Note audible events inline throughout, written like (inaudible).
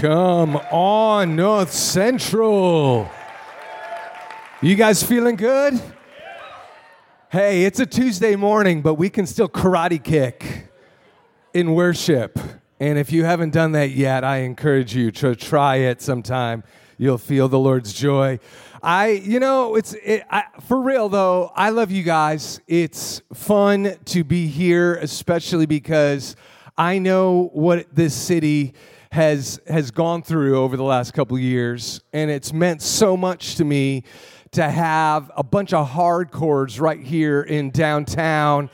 Come on, North Central. You guys feeling good? Hey, it's a Tuesday morning, but we can still karate kick in worship. And if you haven't done that yet, I encourage you to try it sometime. You'll feel the Lord's joy. I, you know, it's it, I, for real though. I love you guys. It's fun to be here, especially because I know what this city has has gone through over the last couple years, and it's meant so much to me to have a bunch of hardcores right here in downtown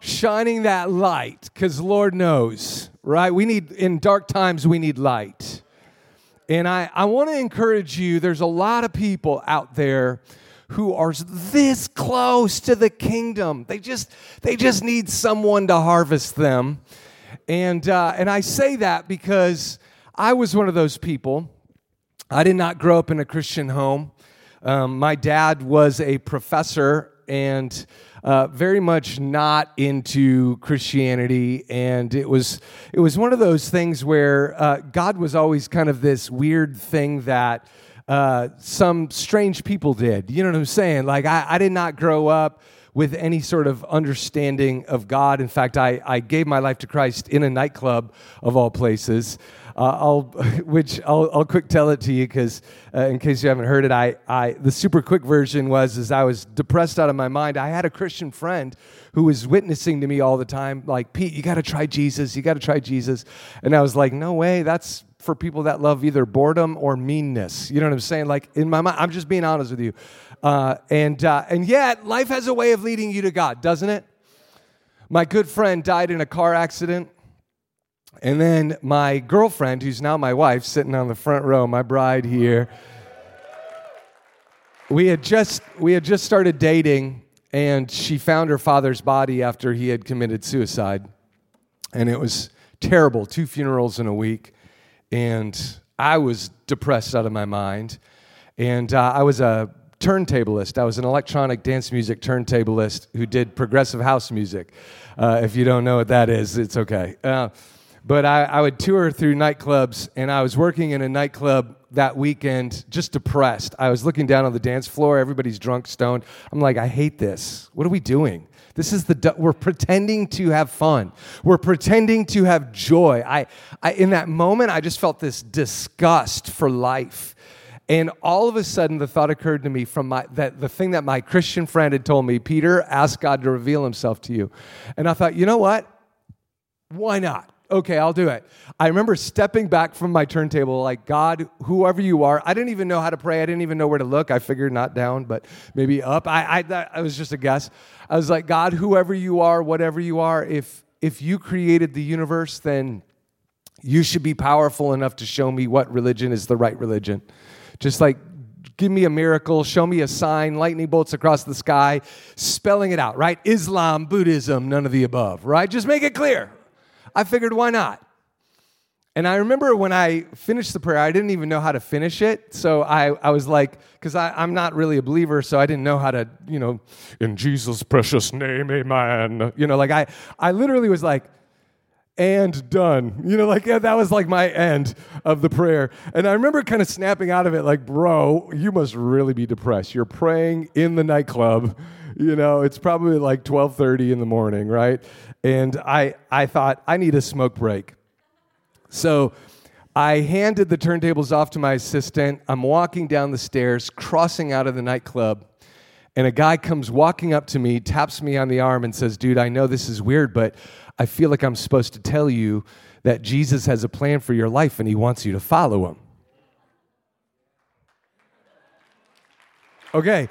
shining that light because lord knows right? We need in dark times we need light. And i, I want to encourage you there's a lot of people out there who are this close to the kingdom. They just they just need someone to harvest them and, uh, and I say that because I was one of those people. I did not grow up in a Christian home. Um, my dad was a professor and uh, very much not into Christianity, and it was it was one of those things where uh, God was always kind of this weird thing that uh, some strange people did. You know what I'm saying? Like I, I did not grow up with any sort of understanding of God. In fact, I, I gave my life to Christ in a nightclub of all places. Uh, I'll, (laughs) which I'll, I'll quick tell it to you because uh, in case you haven't heard it, I, I, the super quick version was as I was depressed out of my mind, I had a Christian friend who was witnessing to me all the time, like, Pete, you got to try Jesus, you got to try Jesus. And I was like, no way, that's for people that love either boredom or meanness. You know what I'm saying? Like in my mind, I'm just being honest with you. Uh, and, uh, and yet, life has a way of leading you to God, doesn't it? My good friend died in a car accident. And then my girlfriend, who's now my wife, sitting on the front row, my bride here, we had just, we had just started dating, and she found her father's body after he had committed suicide. And it was terrible two funerals in a week. And I was depressed out of my mind. And uh, I was a turntablist. I was an electronic dance music turntablist who did progressive house music. Uh, if you don't know what that is, it's okay. Uh, but I, I, would tour through nightclubs, and I was working in a nightclub that weekend just depressed. I was looking down on the dance floor, everybody's drunk, stoned. I'm like, I hate this. What are we doing? This is the we're pretending to have fun. We're pretending to have joy. I, I in that moment I just felt this disgust for life. And all of a sudden, the thought occurred to me from my, that the thing that my Christian friend had told me Peter, ask God to reveal himself to you. And I thought, you know what? Why not? Okay, I'll do it. I remember stepping back from my turntable, like, God, whoever you are, I didn't even know how to pray. I didn't even know where to look. I figured not down, but maybe up. I, I, I was just a guess. I was like, God, whoever you are, whatever you are, if, if you created the universe, then you should be powerful enough to show me what religion is the right religion. Just like give me a miracle, show me a sign, lightning bolts across the sky, spelling it out, right? Islam, Buddhism, none of the above, right? Just make it clear. I figured, why not? And I remember when I finished the prayer, I didn't even know how to finish it. So I, I was like, because I'm not really a believer, so I didn't know how to, you know, in Jesus' precious name, amen. You know, like I, I literally was like, and done. You know, like yeah, that was like my end of the prayer. And I remember kind of snapping out of it, like, bro, you must really be depressed. You're praying in the nightclub. You know, it's probably like 12:30 in the morning, right? And I I thought I need a smoke break. So I handed the turntables off to my assistant. I'm walking down the stairs, crossing out of the nightclub, and a guy comes walking up to me, taps me on the arm, and says, Dude, I know this is weird, but I feel like I'm supposed to tell you that Jesus has a plan for your life and he wants you to follow him. Okay.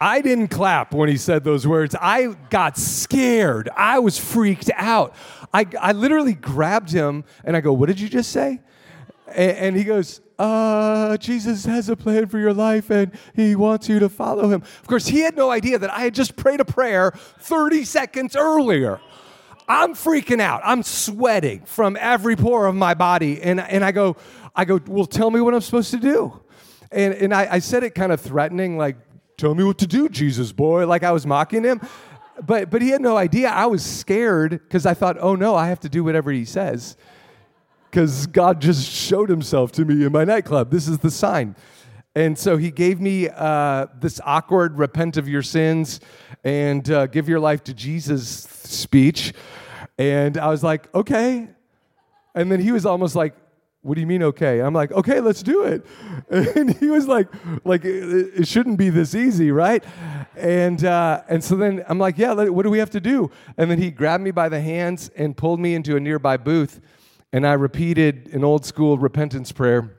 I didn't clap when he said those words. I got scared. I was freaked out. I, I literally grabbed him and I go, What did you just say? And, and he goes, uh, Jesus has a plan for your life and he wants you to follow him. Of course, he had no idea that I had just prayed a prayer 30 seconds earlier. I'm freaking out. I'm sweating from every pore of my body. And, and I go, I go, well, tell me what I'm supposed to do. And, and I, I said it kind of threatening, like, tell me what to do, Jesus boy. Like I was mocking him. But, but he had no idea. I was scared because I thought, oh no, I have to do whatever he says because God just showed himself to me in my nightclub. This is the sign. And so he gave me uh, this awkward repent of your sins and uh, give your life to Jesus speech. And I was like, okay. And then he was almost like, what do you mean okay? I'm like okay let's do it. (laughs) And he was like like it, shouldn't be this easy right? And uh, and so then i'm like yeah what do we have to do? And then he grabbed me by the hands and pulled me into a nearby booth and i repeated an old school repentance prayer.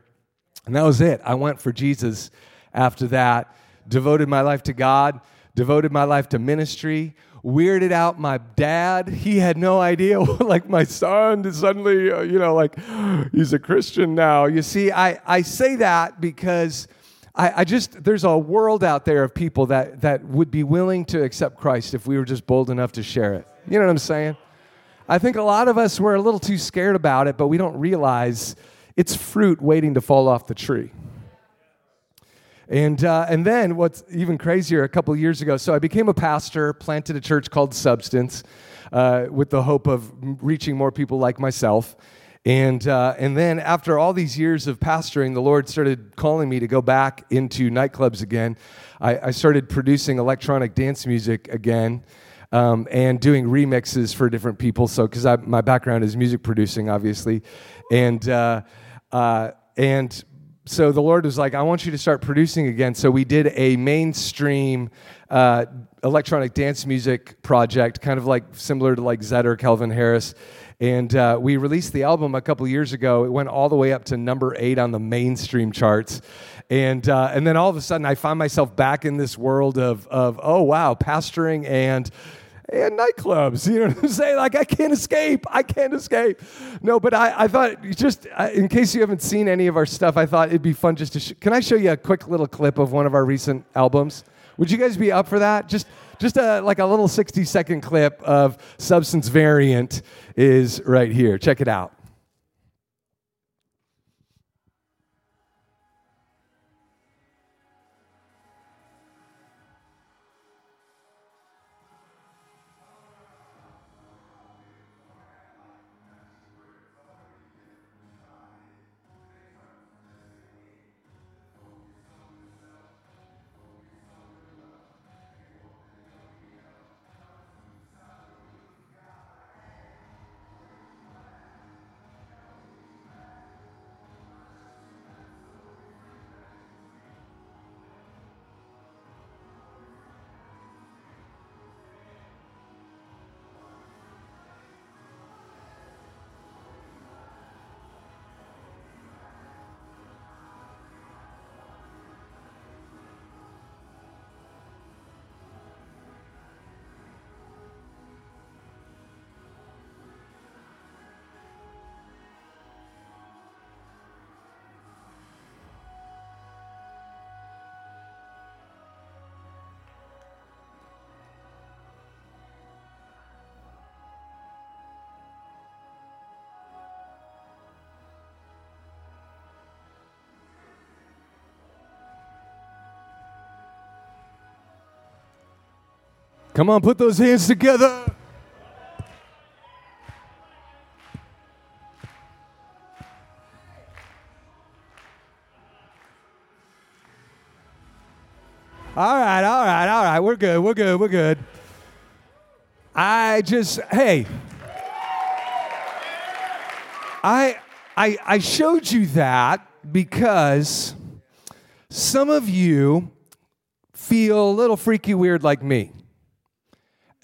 And that was it. I went for jesus after that devoted my life to god devoted my life to ministry weirded out my dad. He had no idea, (laughs) like my son is suddenly, uh, you know, like (gasps) he's a Christian now. You see, I, I say that because I, I just, there's a world out there of people that, that would be willing to accept Christ if we were just bold enough to share it. You know what I'm saying? I think a lot of us were a little too scared about it, but we don't realize it's fruit waiting to fall off the tree. And, uh, and then what's even crazier, a couple years ago, so I became a pastor, planted a church called Substance uh, with the hope of reaching more people like myself. And, uh, and then after all these years of pastoring, the Lord started calling me to go back into nightclubs again. I, I started producing electronic dance music again. Um, and doing remixes for different people. So, because my background is music producing, obviously, and uh, uh, and so the Lord was like, I want you to start producing again. So we did a mainstream uh, electronic dance music project, kind of like similar to like Zedd or Calvin Harris. And uh, we released the album a couple years ago. It went all the way up to number eight on the mainstream charts. And, uh, and then all of a sudden, I find myself back in this world of, of oh, wow, pastoring and and nightclubs. You know what I'm saying? Like, I can't escape. I can't escape. No, but I, I thought, just in case you haven't seen any of our stuff, I thought it'd be fun just to. Sh- Can I show you a quick little clip of one of our recent albums? Would you guys be up for that? Just, just a, like a little 60 second clip of Substance Variant is right here. Check it out. Come on, put those hands together. All right, all right, all right. We're good. We're good. We're good. I just, hey, I, I, I showed you that because some of you feel a little freaky weird like me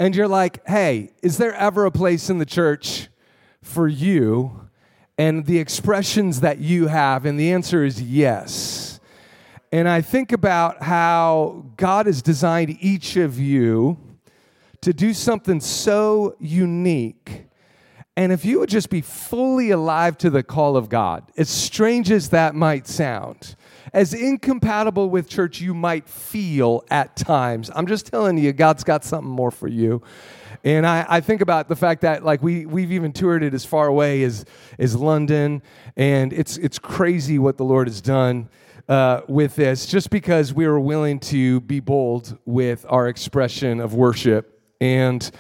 and you're like, hey, is there ever a place in the church for you and the expressions that you have? And the answer is yes. And I think about how God has designed each of you to do something so unique. And if you would just be fully alive to the call of God, as strange as that might sound, as incompatible with church you might feel at times. I'm just telling you, God's got something more for you. And I, I think about the fact that like we we've even toured it as far away as as London, and it's it's crazy what the Lord has done. Uh, with this, just because we were willing to be bold with our expression of worship. And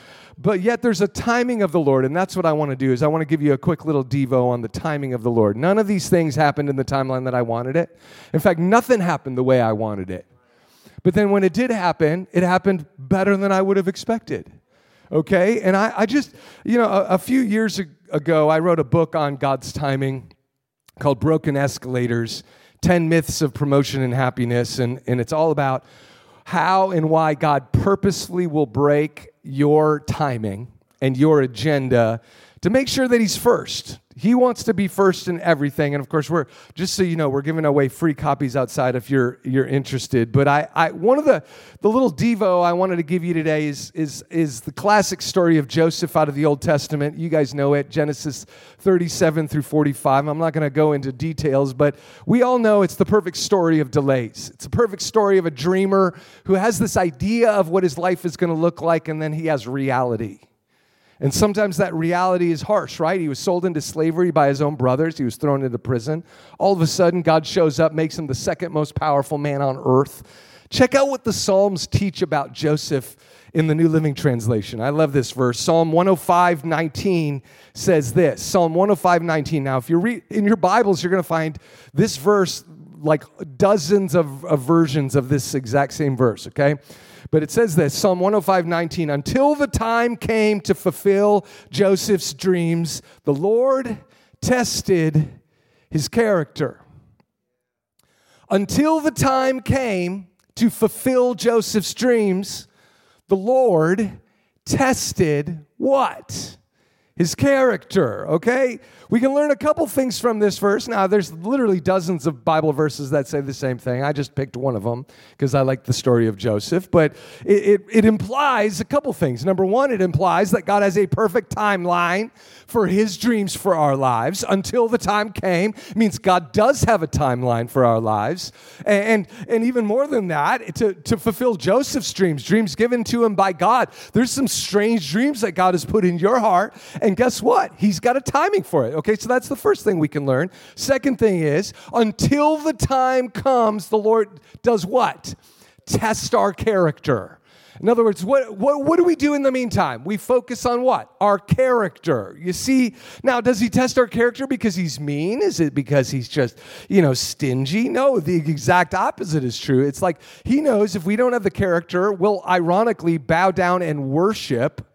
but yet there's a timing of the Lord, and that's what I want to do. Is I want to give you a quick little devo on the timing of the Lord. None of these things happened in the timeline that I wanted it. In fact, nothing happened the way I wanted it. But then when it did happen, it happened better than I would have expected. Okay, and I, I just, you know, a, a few years ago, I wrote a book on God's timing called Broken Escalators 10 Myths of Promotion and Happiness. And, and it's all about how and why God purposely will break your timing and your agenda to make sure that He's first. He wants to be first in everything. And of course, we're just so you know, we're giving away free copies outside if you're you're interested. But I, I one of the the little devo I wanted to give you today is is is the classic story of Joseph out of the Old Testament. You guys know it, Genesis 37 through 45. I'm not going to go into details, but we all know it's the perfect story of delays. It's a perfect story of a dreamer who has this idea of what his life is going to look like, and then he has reality. And sometimes that reality is harsh, right? He was sold into slavery by his own brothers. He was thrown into prison. All of a sudden, God shows up, makes him the second most powerful man on earth. Check out what the Psalms teach about Joseph in the New Living Translation. I love this verse. Psalm 105 19 says this Psalm 105 19. Now, if you read in your Bibles, you're going to find this verse like dozens of, of versions of this exact same verse, okay? But it says this Psalm 105 19, until the time came to fulfill Joseph's dreams, the Lord tested his character. Until the time came to fulfill Joseph's dreams, the Lord tested what? His character, okay? We can learn a couple things from this verse. Now, there's literally dozens of Bible verses that say the same thing. I just picked one of them because I like the story of Joseph. But it, it, it, implies a couple things. Number one, it implies that God has a perfect timeline for his dreams for our lives until the time came. It means God does have a timeline for our lives. And, and, and even more than that, to, to fulfill Joseph's dreams, dreams given to him by God, there's some strange dreams that God has put in your heart. And guess what? He's got a timing for it. Okay, so that's the first thing we can learn. Second thing is, until the time comes, the Lord does what? Test our character. In other words, what, what, what do we do in the meantime? We focus on what? Our character. You see, now, does he test our character because he's mean? Is it because he's just, you know, stingy? No, the exact opposite is true. It's like he knows if we don't have the character, we'll ironically bow down and worship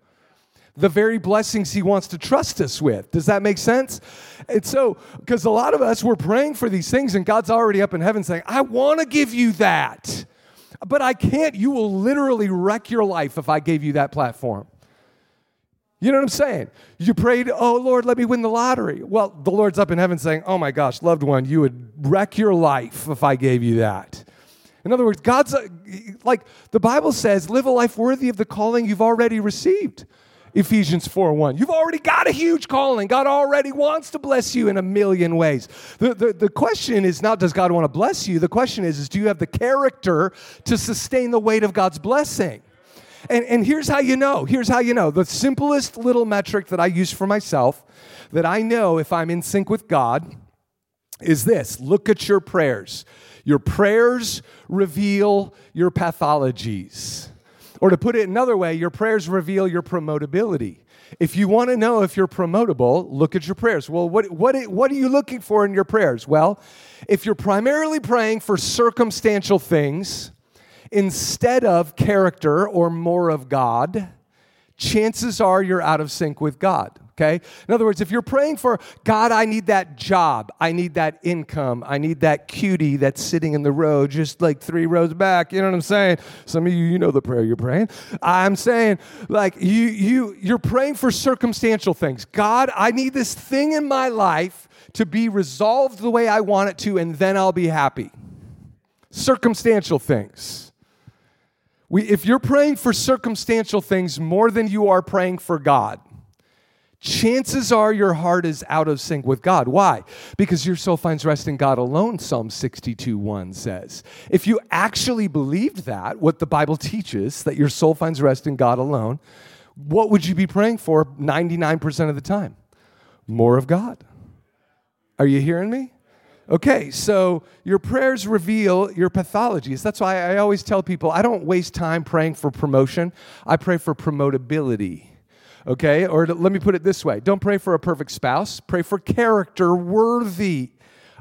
the very blessings he wants to trust us with. Does that make sense? And so, because a lot of us, we're praying for these things, and God's already up in heaven saying, I want to give you that. But I can't. You will literally wreck your life if I gave you that platform. You know what I'm saying? You prayed, oh Lord, let me win the lottery. Well, the Lord's up in heaven saying, oh my gosh, loved one, you would wreck your life if I gave you that. In other words, God's like the Bible says, live a life worthy of the calling you've already received. Ephesians 4 1. You've already got a huge calling. God already wants to bless you in a million ways. The, the, the question is not does God want to bless you? The question is, is do you have the character to sustain the weight of God's blessing? And, and here's how you know. Here's how you know. The simplest little metric that I use for myself that I know if I'm in sync with God is this look at your prayers. Your prayers reveal your pathologies. Or to put it another way, your prayers reveal your promotability. If you want to know if you're promotable, look at your prayers. Well, what, what, what are you looking for in your prayers? Well, if you're primarily praying for circumstantial things instead of character or more of God, chances are you're out of sync with God okay? In other words, if you're praying for, God, I need that job, I need that income, I need that cutie that's sitting in the row just like three rows back, you know what I'm saying? Some of you, you know the prayer you're praying. I'm saying, like, you, you, you're praying for circumstantial things. God, I need this thing in my life to be resolved the way I want it to, and then I'll be happy. Circumstantial things. We, if you're praying for circumstantial things more than you are praying for God, chances are your heart is out of sync with God. Why? Because your soul finds rest in God alone, Psalm 62 1 says. If you actually believed that, what the Bible teaches, that your soul finds rest in God alone, what would you be praying for 99% of the time? More of God. Are you hearing me? Okay, so your prayers reveal your pathologies. That's why I always tell people I don't waste time praying for promotion, I pray for promotability. Okay? Or let me put it this way don't pray for a perfect spouse, pray for character worthy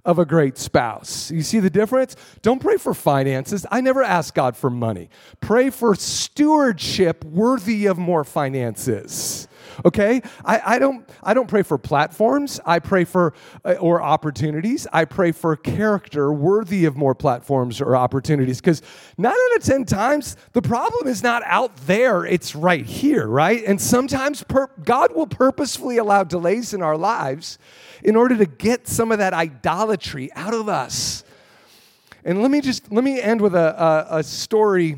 of a great spouse. You see the difference? Don't pray for finances. I never ask God for money. Pray for stewardship worthy of more finances okay? I, I, don't i don't pray for platforms. I pray for uh, or opportunities. I pray for character worthy of more platforms or opportunities. Because nine out of ten times the problem is not out there. It's right here right? And sometimes per- god will purposefully allow delays in our lives in order to get some of that idolatry out of us. And let me just let me end with a, a, a story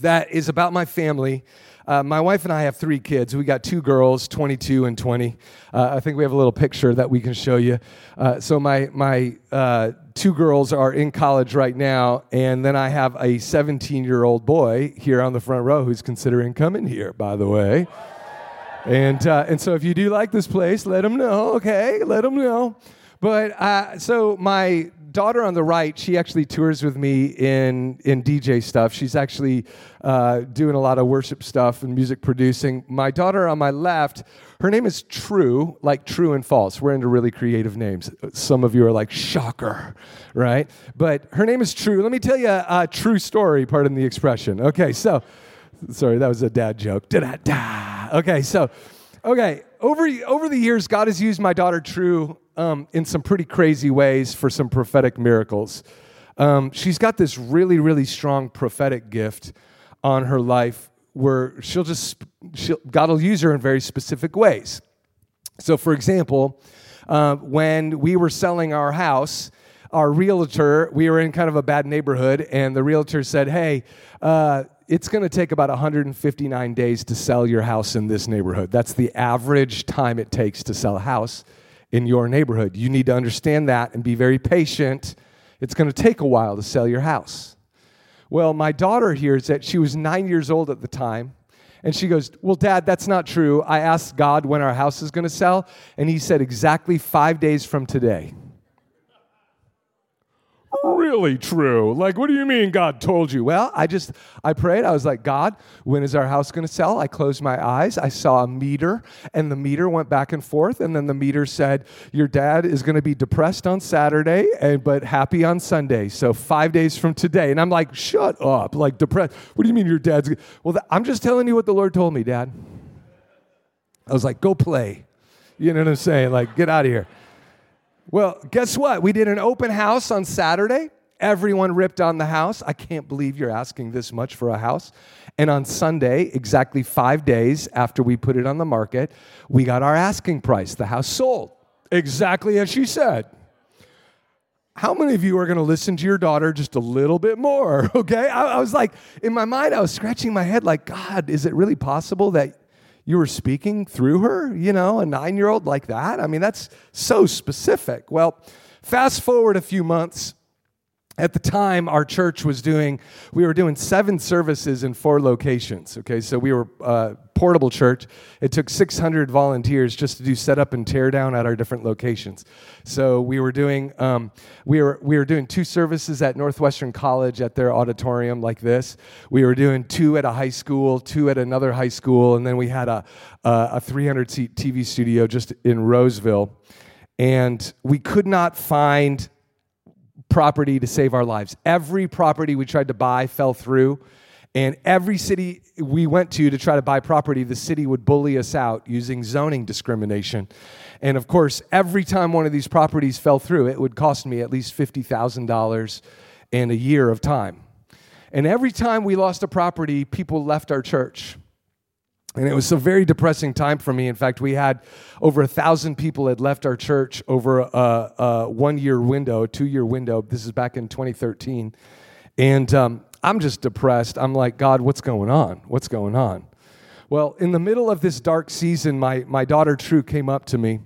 that is about my family uh, my wife and I have three kids. We got two girls, 22 and 20. Uh, I think we have a little picture that we can show you. Uh, so my my uh, two girls are in college right now, and then I have a 17 year old boy here on the front row who's considering coming here. By the way. And, uh, and so if you do like this place, let them know, okay? Let them know. But uh, so my daughter on the right, she actually tours with me in, in DJ stuff. She's actually uh, doing a lot of worship stuff and music producing. My daughter on my left, her name is True, like true and false. We're into really creative names. Some of you are like, shocker, right? But her name is True. Let me tell you a, a true story, pardon the expression. Okay, so, sorry, that was a dad joke. Da-da-da. Okay, so, okay, over, over the years, God has used my daughter True um, in some pretty crazy ways for some prophetic miracles. Um, she's got this really, really strong prophetic gift on her life where she'll just, she'll, God will use her in very specific ways. So, for example, uh, when we were selling our house, our realtor, we were in kind of a bad neighborhood, and the realtor said, Hey, uh, it's going to take about 159 days to sell your house in this neighborhood. That's the average time it takes to sell a house in your neighborhood. You need to understand that and be very patient. It's going to take a while to sell your house. Well, my daughter hears that she was nine years old at the time. And she goes, Well, Dad, that's not true. I asked God when our house is going to sell, and He said exactly five days from today really true. Like, what do you mean God told you? Well, I just, I prayed. I was like, God, when is our house going to sell? I closed my eyes. I saw a meter, and the meter went back and forth. And then the meter said, Your dad is going to be depressed on Saturday, and, but happy on Sunday. So five days from today. And I'm like, Shut up. Like, depressed. What do you mean your dad's? Well, th- I'm just telling you what the Lord told me, Dad. I was like, Go play. You know what I'm saying? Like, get out of here. Well, guess what? We did an open house on Saturday. Everyone ripped on the house. I can't believe you're asking this much for a house. And on Sunday, exactly five days after we put it on the market, we got our asking price. The house sold exactly as she said. How many of you are going to listen to your daughter just a little bit more? (laughs) Okay. I, I was like, in my mind, I was scratching my head, like, God, is it really possible that you were speaking through her, you know, a nine year old like that. I mean, that's so specific. Well, fast forward a few months. At the time, our church was doing, we were doing seven services in four locations. Okay, so we were uh, portable church. It took 600 volunteers just to do setup and tear down at our different locations. So we were doing um, we were we were doing two services at Northwestern College at their auditorium like this. We were doing two at a high school, two at another high school, and then we had a a, a 300 seat TV studio just in Roseville. And we could not find property to save our lives. Every property we tried to buy fell through. And every city we went to to try to buy property, the city would bully us out using zoning discrimination. And of course, every time one of these properties fell through, it would cost me at least $50,000 and a year of time. And every time we lost a property, people left our church. And it was a very depressing time for me. In fact, we had over a thousand people had left our church over a, a one year window, two year window. This is back in 2013. And um, I'm just depressed. I'm like, God, what's going on? What's going on? Well, in the middle of this dark season, my, my daughter True came up to me,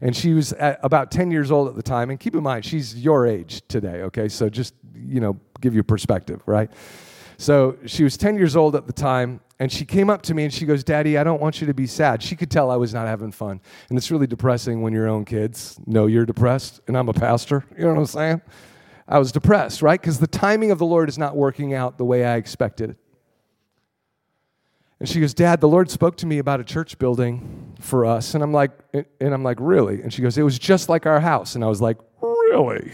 and she was about 10 years old at the time. And keep in mind, she's your age today, okay? So just, you know, give you perspective, right? So she was 10 years old at the time, and she came up to me and she goes, Daddy, I don't want you to be sad. She could tell I was not having fun. And it's really depressing when your own kids know you're depressed, and I'm a pastor. You know what I'm saying? I was depressed, right? Because the timing of the Lord is not working out the way I expected. And she goes, Dad, the Lord spoke to me about a church building for us. And I'm like, and I'm like, really? And she goes, it was just like our house. And I was like, really?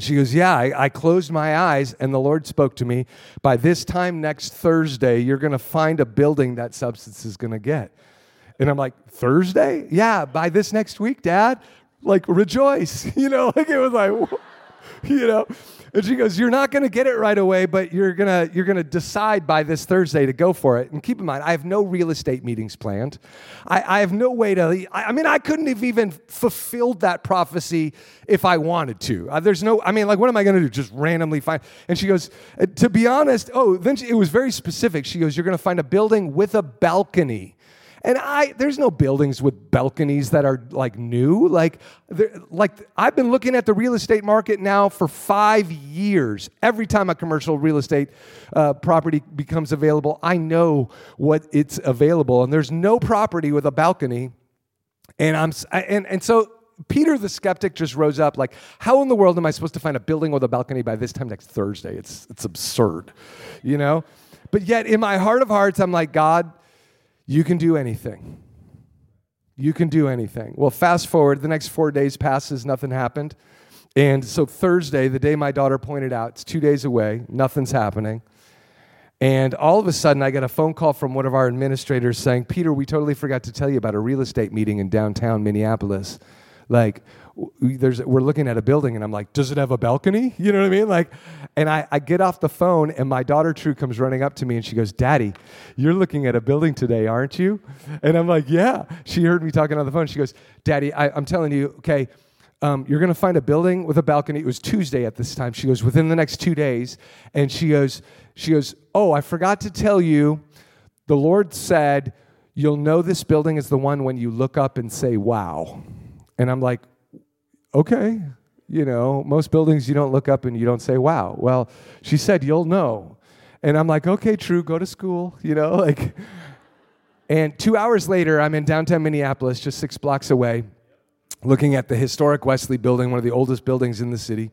And she goes, Yeah, I, I, closed my eyes and the Lord spoke to me. By this time next Thursday, you're going to find a building that substance is going to get. And I'm like, Thursday? Yeah, by this next week, Dad. Like, rejoice. (laughs) You know, like it was like, (laughs) you know. And she goes, "You're not going to get it right away, but you're going to you're going to decide by this Thursday to go for it." And keep in mind, I have no real estate meetings planned. I, I have no way to. I, mean, I couldn't have even fulfilled that prophecy if I wanted to. Uh, there's no. I mean, like, what am I going to do? Just randomly find? And she goes, uh, "To be honest, oh, then she, it was very specific. She goes, "You're going to find a building with a balcony." And I, there's no buildings with balconies that are like new. Like, like I've been looking at the real estate market now for five years. Every time a commercial real estate uh, property becomes available, I know what it's available. And there's no property with a balcony. And I'm, and, and so Peter the skeptic just rose up like, how in the world am I supposed to find a building with a balcony by this time next Thursday? It's, it's absurd, you know? But yet in my heart of hearts, I'm like, God, you can do anything. You can do anything. Well, fast forward, the next four days passes, nothing happened. And so Thursday, the day my daughter pointed out, it's two days away, nothing's happening. And all of a sudden, I get a phone call from one of our administrators saying, Peter, we totally forgot to tell you about a real estate meeting in downtown Minneapolis. Like, there's, we're looking at a building and I'm like, does it have a balcony? (laughs) You know what I mean? Like, and I, I get off the phone and my daughter True comes running up to me and she goes, Daddy, you're looking at a building today, aren't you? And I'm like, yeah. She heard me talking on the phone. She goes, Daddy, I, I'm telling you, okay, um, you're going to find a building with a balcony. It was Tuesday at this time. She goes, within the next two days. And she goes, she goes, oh, I forgot to tell you, the Lord said, you'll know this building is the one when you look up and say, wow. And I'm like, okay, you know, most buildings you don't look up and you don't say, wow. Well, she said, you'll know. And I'm like, okay, true, go to school, (laughs) you know, like. And two hours later, I'm in downtown Minneapolis, just six blocks away, looking at the historic Wesley building, one of the oldest buildings in the city.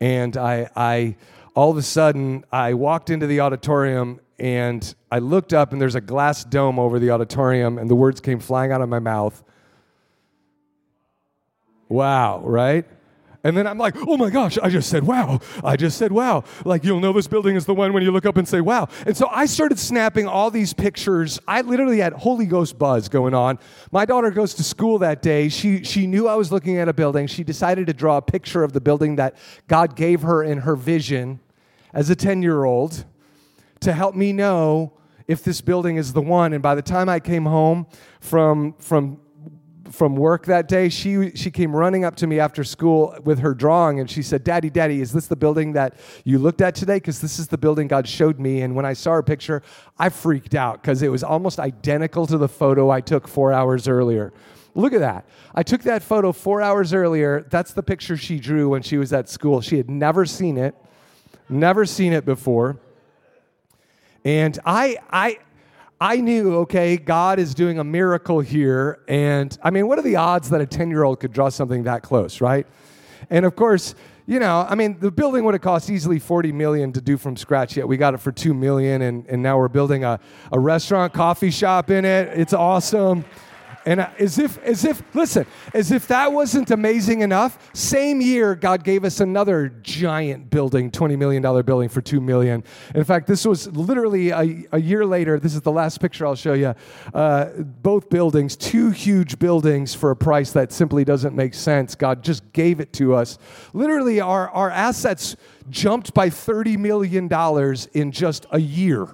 And I, I all of a sudden, I walked into the auditorium and I looked up, and there's a glass dome over the auditorium, and the words came flying out of my mouth Wow, right? And then I'm like, oh my gosh, I just said wow. I just said wow. Like, you'll know this building is the one when you look up and say wow. And so I started snapping all these pictures. I literally had Holy Ghost buzz going on. My daughter goes to school that day. She, she knew I was looking at a building. She decided to draw a picture of the building that God gave her in her vision as a 10 year old to help me know if this building is the one. And by the time I came home from, from from work that day, she, she came running up to me after school with her drawing and she said, Daddy, Daddy, is this the building that you looked at today? Because this is the building God showed me. And when I saw her picture, I freaked out because it was almost identical to the photo I took four hours earlier. Look at that. I took that photo four hours earlier. That's the picture she drew when she was at school. She had never seen it, never seen it before. And I, I, I knew, okay, God is doing a miracle here. And I mean, what are the odds that a 10 year old could draw something that close, right? And of course, you know, I mean, the building would have cost easily 40 million to do from scratch, yet we got it for 2 million, and, now we're building a, a restaurant, coffee shop in it. It's awesome. And as if, as if, listen, as if that wasn't amazing enough, same year, God gave us another giant building, $20 million building for 2 million. In fact, this was literally a, a year later. This is the last picture I'll show you. Uh, both buildings, two huge buildings for a price that simply doesn't make sense. God just gave it to us. Literally, our, our assets jumped by $30 million in just a year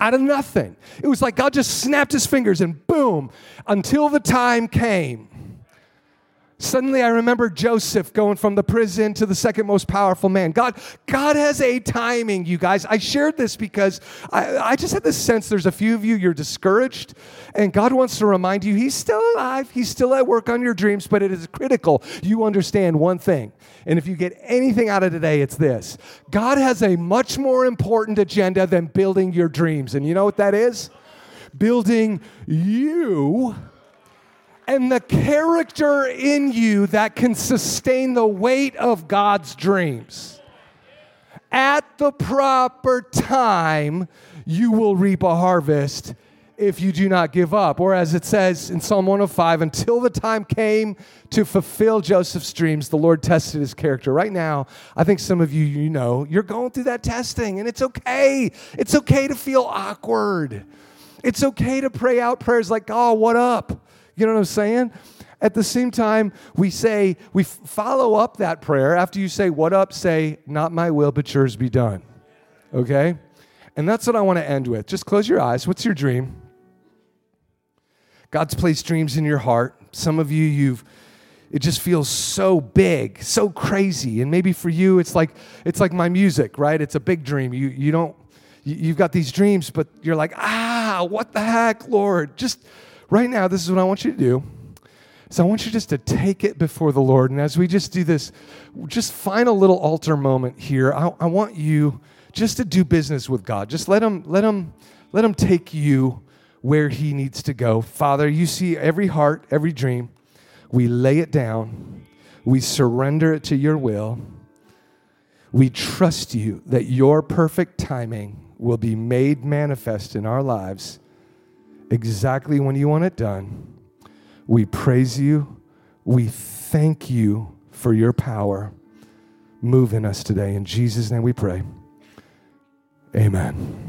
out of nothing. It was like God just snapped his fingers and boom, until the time came. Suddenly I remember Joseph going from the prison to the second most powerful man. God, God has a timing, you guys. I shared this because I, I just had this sense there's a few of you, you're discouraged, and God wants to remind you He's still alive, He's still at work on your dreams, but it is critical you understand one thing. And if you get anything out of today, it's this God has a much more important agenda than building your dreams. And you know what that is? Building you and the character in you that can sustain the weight of God's dreams. At the proper time, you will reap a harvest if you do not give up. Or as it says in Psalm 105, until the time came to fulfill Joseph's dreams, the Lord tested his character. Right now, I think some of you, you know, you're going through that testing, and it's okay. It's okay to feel awkward. It's okay to pray out prayers like, oh, what up? You know what I'm saying? At the same time, we say, we follow up that prayer. After you say, what up, say, not my will, but yours be done. Okay? And that's what I want to end with. Just close your eyes. What's your dream? God's placed dreams in your heart. Some of you, you've it just feels so big, so crazy. And maybe for you, it's like it's like my music, right? It's a big dream. You you don't you've got these dreams, but you're like, ah, what the heck, Lord? Just right now, this is what I want you to do. So I want you just to take it before the Lord. And as we just do this, just find a little altar moment here. I, I want you just to do business with God. Just let him, let him, let him take you where he needs to go. Father, you see every heart, every dream. We lay it down. We surrender it to your will. We trust you that your perfect timing will be made manifest in our lives exactly when you want it done. We praise you. We thank you for your power. Move in us today. In Jesus' name we pray. Amen.